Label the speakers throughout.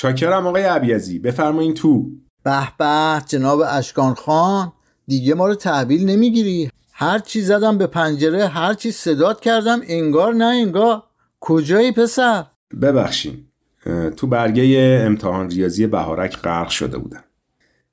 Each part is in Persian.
Speaker 1: چاکرم آقای عبیزی بفرمایین تو.
Speaker 2: به به جناب اشکان خان دیگه ما رو تحویل نمی‌گیری. هر چی زدم به پنجره هر چی صدات کردم انگار نه انگار. کجایی پسر؟
Speaker 1: ببخشین تو برگه امتحان ریاضی بهارک غرق شده بودم.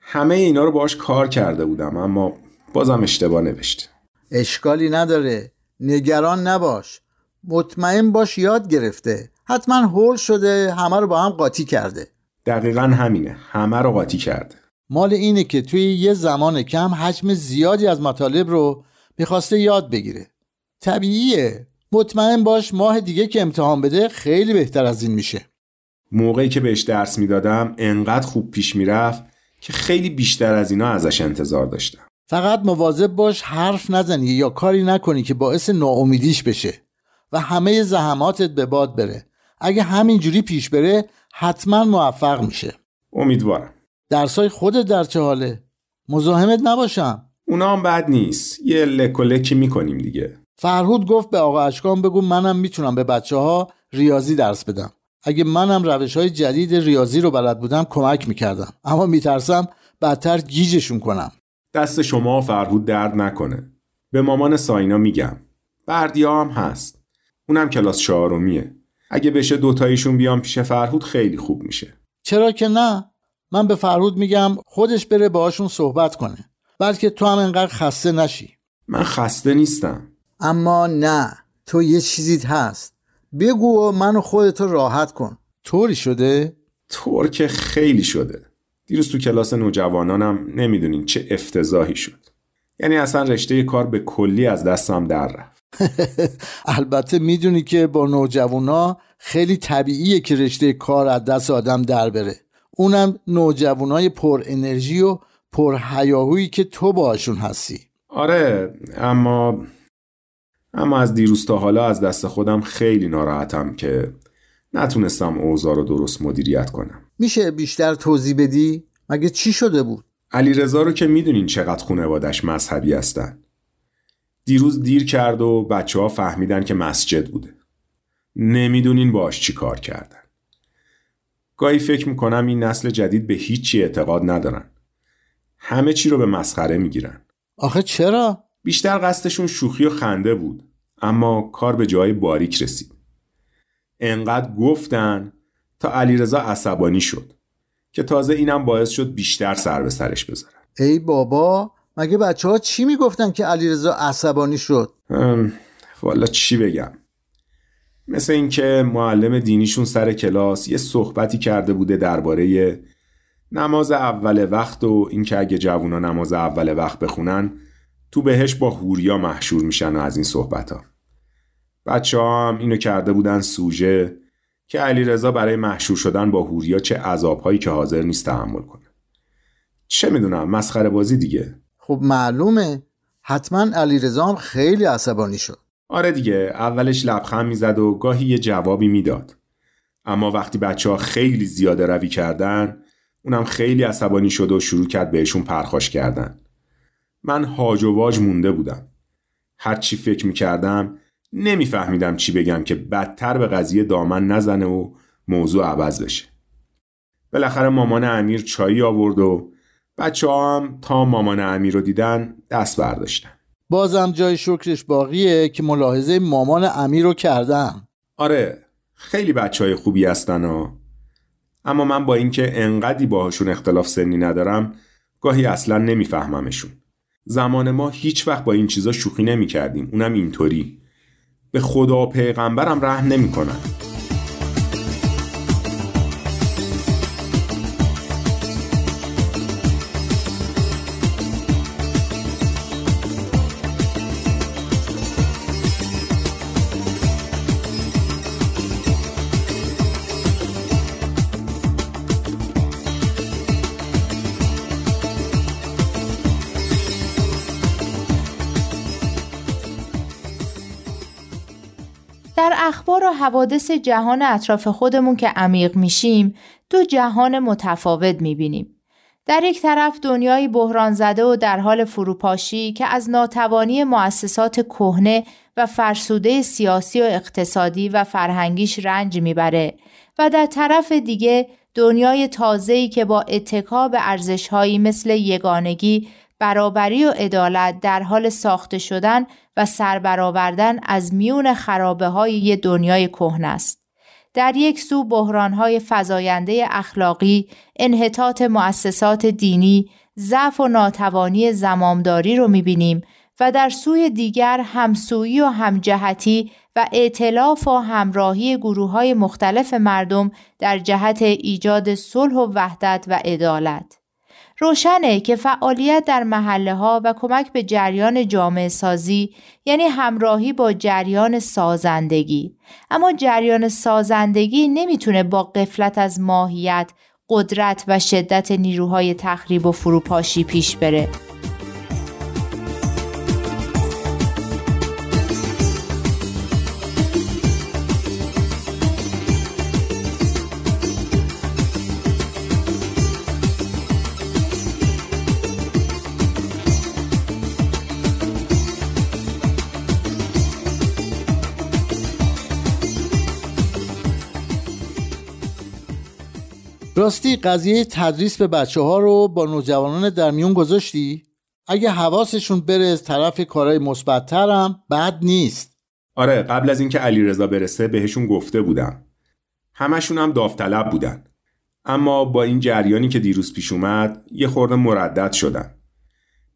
Speaker 1: همه اینا رو باش کار کرده بودم اما بازم اشتباه نوشته
Speaker 2: اشکالی نداره. نگران نباش. مطمئن باش یاد گرفته. حتما هول شده همه رو با هم قاطی کرده.
Speaker 1: دقیقا همینه. همه رو قاطی کرده
Speaker 2: مال اینه که توی یه زمان کم حجم زیادی از مطالب رو می‌خواسته یاد بگیره. طبیعیه. مطمئن باش ماه دیگه که امتحان بده خیلی بهتر از این میشه.
Speaker 1: موقعی که بهش درس می‌دادم انقدر خوب پیش می‌رفت که خیلی بیشتر از اینا ازش انتظار داشتم.
Speaker 2: فقط مواظب باش حرف نزنی یا کاری نکنی که باعث ناامیدیش بشه و همه زحماتت به باد بره. اگه همینجوری پیش بره حتما موفق میشه.
Speaker 1: امیدوارم.
Speaker 2: درسای خودت در چه حاله؟ مزاحمت نباشم.
Speaker 1: اونا هم بد نیست. یه لک و لکی می‌کنیم دیگه.
Speaker 2: فرهود گفت به آقا اشکان بگو منم می‌تونم به بچه ها ریاضی درس بدم. اگه منم روش های جدید ریاضی رو بلد بودم کمک می‌کردم. اما میترسم بدتر گیجشون کنم.
Speaker 1: دست شما فرهود درد نکنه. به مامان ساینا میگم. بردیا هم هست. اونم کلاس چهارمیه. اگه بشه دوتاییشون بیام پیش فرهود خیلی خوب میشه.
Speaker 2: چرا که نه؟ من به فرهود میگم خودش بره باهاشون صحبت کنه. بلکه تو هم انقدر خسته نشی.
Speaker 1: من خسته نیستم.
Speaker 2: اما نه تو یه چیزیت هست. بگو و منو خودتو راحت کن. طوری شده؟
Speaker 1: طور که خیلی شده. دیروز تو کلاس نوجوانانم نمی‌دونین چه افتضاحی شد. یعنی اصلا رشته کار به کلی از دستم در رفت.
Speaker 2: البته می‌دونی که با نوجوانا خیلی طبیعیه که رشته کار از دست آدم در بره. اونم نوجوانای پر انرژی و پر هیاهویی که تو باشون هستی.
Speaker 1: آره اما اما از دیروز تا حالا از دست خودم خیلی ناراحتم که نتونستم اوضاع رو درست مدیریت کنم.
Speaker 2: میشه بیشتر توضیح بدی؟ مگه چی شده بود؟
Speaker 1: علی رو که می‌دونین چقدر خانوادش مذهبی هستن. دیروز دیر کرد و بچه ها فهمیدن که مسجد بوده. نمی‌دونین باش چی کار کردن. گاهی فکر می‌کنم این نسل جدید به هیچی اعتقاد ندارن. همه چی رو به مسخره می‌گیرن.
Speaker 2: آخه چرا؟
Speaker 1: بیشتر قصدشون شوخی و خنده بود اما کار به جای باریک رسید. انقدر گفتن تا علیرضا عصبانی شد که تازه اینم باعث شد بیشتر سر به سرش بذارن.
Speaker 2: ای بابا مگه بچه ها چی می‌گفتن که علیرضا عصبانی شد
Speaker 1: والا چی بگم مثل اینکه معلم دینیشون سر کلاس یه صحبتی کرده بوده درباره نماز اول وقت و اینکه اگه جوونا نماز اول وقت بخونن تو بهش با هوریا محشور میشن و از این صحبت ها. بچه هم اینو کرده بودن سوژه که علیرضا برای محشور شدن با هوریا چه عذابهایی که حاضر نیست تحمل کنه. چه می‌دونم مسخره بازی دیگه.
Speaker 2: خب معلومه حتما علیرضا هم خیلی عصبانی شد
Speaker 1: آره دیگه اولش لبخند می‌زد و گاهی یه جوابی می‌داد. اما وقتی بچه ها خیلی زیاده روی کردن اونم خیلی عصبانی شد و شروع کرد بهشون پرخاش کردن. من هاج و واج مونده بودم. هر چی فکر می‌کردم نمیفهمیدم چی بگم که بدتر به قضیه دامن نزنه و موضوع عوض بشه. بالاخره مامان امیر چایی آورد و بچه هم تا مامان امیر رو دیدن دست برداشتن.
Speaker 2: بازم جای شکرش باقیه که ملاحظه مامان امیر رو کردم
Speaker 1: آره خیلی بچه های خوبی هستن و اما من با اینکه انقدی باهاشون اختلاف سنی ندارم گاهی اصلا نمیفهممشون زمان ما هیچ وقت با این چیزا شوخی نمی کردیم اونم اینطوری به خدا و پیغمبرم رحم نمی کنن.
Speaker 3: اخبار و حوادث جهان اطراف خودمون که عمیق میشیم دو جهان متفاوت می‌بینیم. در یک طرف دنیای بحران زده و در حال فروپاشی که از ناتوانی مؤسسات کهنه و فرسوده سیاسی و اقتصادی و فرهنگیش رنج می‌بره و در طرف دیگه دنیای تازه‌ای که با اتکا به ارزشهایی مثل یگانگی، برابری و عدالت در حال ساخته شدن و سربرآوردن از میون خرابه های یه دنیای کهنه است. در یک سو بحرانهای فزاینده اخلاقی، انحطاط مؤسسات دینی، ضعف و ناتوانی زمامداری رو می‌بینیم و در سوی دیگر همسویی و همجهتی و ائتلاف و همراهی گروه های مختلف مردم در جهت ایجاد صلح و وحدت و عدالت. روشنه که فعالیت در محله ها و کمک به جریان جامعه سازی یعنی همراهی با جریان سازندگی. اما جریان سازندگی نمی‌تونه با قفلت از ماهیت قدرت و شدت نیروهای تخریب و فروپاشی پیش بره.
Speaker 2: راستی قضیه تدریس به بچه ها رو با نوجوانان در میون گذاشتی؟ اگه حواسشون بره از طرف کارهای مثبتتر هم بد نیست.
Speaker 1: آره قبل از اینکه علیرضا برسه بهشون گفته بودم. همشون هم داوطلب بودن. اما با این جریانی که دیروز پیش اومد یه خورده مردد شدن.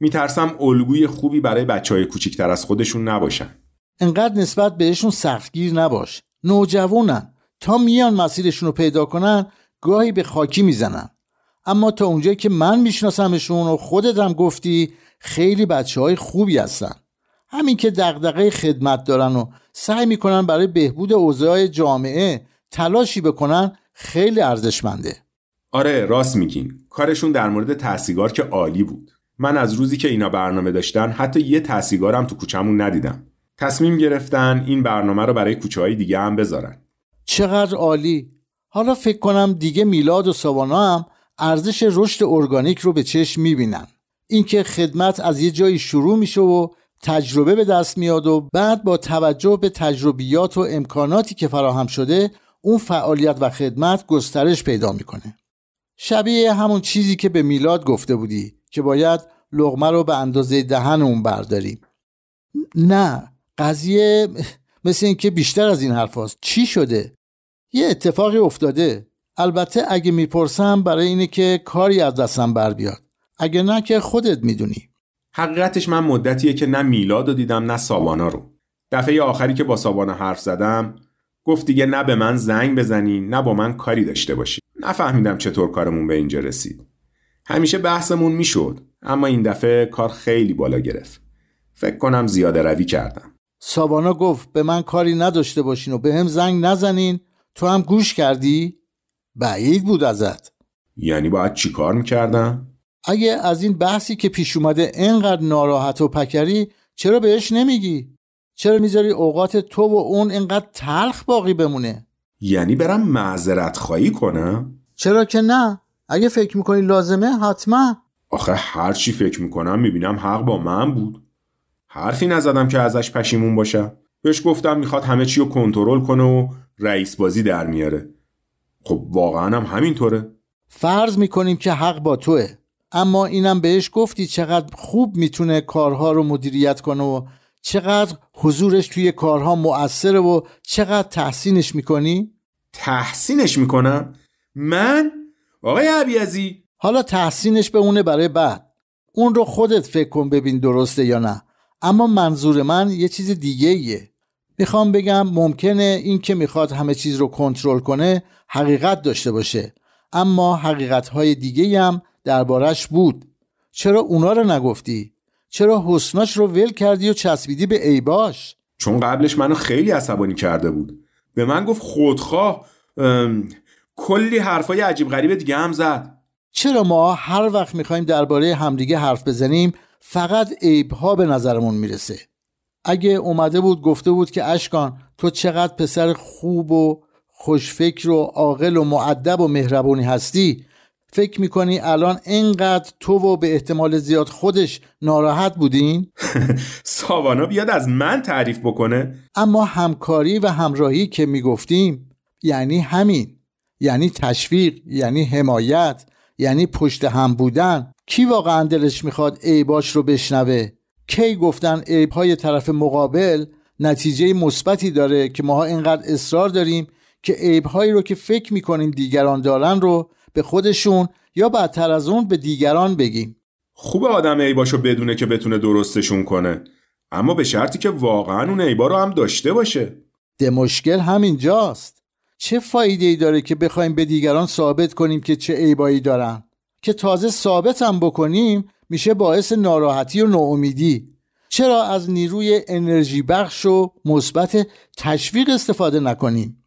Speaker 1: میترسم الگوی خوبی برای بچه های کوچیکتر از خودشون نباشن.
Speaker 2: انقدر نسبت بهشون سختگیر نباش. نوجوانن. تا میان مسیرشون رو پیدا کنن گاهی به خاکی می‌زنن. اما تا اونجایی که من میشناسمشون و خودت هم گفتی خیلی بچه های خوبی هستن. همین که دغدغه خدمت دارن و سعی می‌کنن برای بهبود اوضاع جامعه تلاشی بکنن خیلی ارزشمنده.
Speaker 1: آره راست میگین. کارشون در مورد تحصیلگار که عالی بود. من از روزی که اینا برنامه داشتن حتی یه تحصیلگارم تو کوچمون ندیدم. تصمیم گرفتن این برنامه رو برای کوچه های دیگه هم بذارن.
Speaker 2: چقدر عالی! حالا فکر کنم دیگه میلاد و ساوانا هم ارزش رشد ارگانیک رو به چشم می‌بینن اینکه خدمت از یه جایی شروع میشه و تجربه به دست میاد و بعد با توجه به تجربیات و امکاناتی که فراهم شده اون فعالیت و خدمت گسترش پیدا می‌کنه شبیه همون چیزی که به میلاد گفته بودی که باید لغمه رو به اندازه دهن اون برداریم نه قضیه مثل اینکه بیشتر از این حرف هست. چی شده؟ یه اتفاقی افتاده. البته اگه می‌پرسم برای اینه که کاری از دستم بر بیاد. اگه نه که خودت می‌دونی.
Speaker 1: حقیقتش من مدتیه که نه میلاد رو دیدم نه ساوانا رو. دفعه آخری که با ساوانا حرف زدم گفت دیگه نه به من زنگ بزنی نه با من کاری داشته باشی. نفهمیدم چطور کارمون به اینجا رسید. همیشه بحثمون می‌شد اما این دفعه کار خیلی بالا گرفت. فکر کنم زیاده روی کردم.
Speaker 2: ساوانا گفت به من کاری نداشته باشین و به هم زنگ نزنین. تو هم گوش کردی؟ بعید بود ازت
Speaker 1: یعنی باید چیکار می‌کردم؟
Speaker 2: اگه از این بحثی که پیش اومده انقدر ناراحت و پکری چرا بهش نمیگی؟ چرا می‌ذاری اوقات تو و اون انقدر تلخ باقی بمونه؟
Speaker 1: یعنی برم معذرت خواهی کنم؟
Speaker 2: چرا که نه؟ اگه فکر می‌کنی لازمه حتما
Speaker 1: آخه هر چی فکر می‌کنم می‌بینم حق با من بود حرفی نزدم که ازش پشیمون باشم بهش گفتم می‌خواد همه چی رو کنترل کنه و رئیس بازی در میاره. خب واقعا هم همینطوره.
Speaker 2: فرض می‌کنیم که حق با توه. اما اینم بهش گفتی چقدر خوب می‌تونه کارها رو مدیریت کنه و چقدر حضورش توی کارها مؤثره و چقدر تحسینش می‌کنی؟
Speaker 1: تحسینش می‌کنم؟ من؟ آقای عبیزی
Speaker 2: حالا تحسینش به اونه برای بعد. اون رو خودت فکر کن ببین درسته یا نه. اما منظور من یه چیز دیگه ایه می‌خوام بگم ممکنه این که می‌خواد همه چیز رو کنترل کنه حقیقت داشته باشه. اما حقیقت های دیگه هم دربارش بود. چرا اونا رو نگفتی؟ چرا حسناش رو ول کردی و چسبیدی به ایباش؟
Speaker 1: چون قبلش منو خیلی عصبانی کرده بود. به من گفت خودخواه کلی حرفای عجیب غریب دیگه هم زد.
Speaker 2: چرا ما هر وقت می‌خوایم درباره همدیگه حرف بزنیم فقط عیبها به نظرمون می‌رسه؟ اگه اومده بود گفته بود که اشکان تو چقدر پسر خوب و خوشفکر و عاقل و معدب و مهربونی هستی. فکر می‌کنی الان اینقدر تو و به احتمال زیاد خودش ناراحت بودین؟
Speaker 1: ساوانا بیاد از من تعریف بکنه.
Speaker 2: اما همکاری و همراهی که می‌گفتیم یعنی همین. یعنی تشویق یعنی حمایت یعنی پشت هم بودن. کی واقعا دلش می‌خواد عیباش رو بشنوه؟ کی گفتن عیبهای طرف مقابل نتیجه مثبتی داره که ماها اینقدر اصرار داریم که عیبهایی رو که فکر می‌کنیم دیگران دارن رو به خودشون یا بدتر از اون به دیگران بگیم.
Speaker 1: خوب آدم عیباشو بدونه که بتونه درستشون کنه. اما به شرطی که واقعا اون عیبا رو هم داشته باشه.
Speaker 2: ده مشکل همینجاست چه فایده ای داره که بخوایم به دیگران ثابت کنیم که چه عیبایی دارن؟ که تازه ثابت هم بکنیم میشه باعث ناراحتی و ناامیدی. چرا از نیروی انرژی بخش و مثبت تشویق استفاده نکنیم؟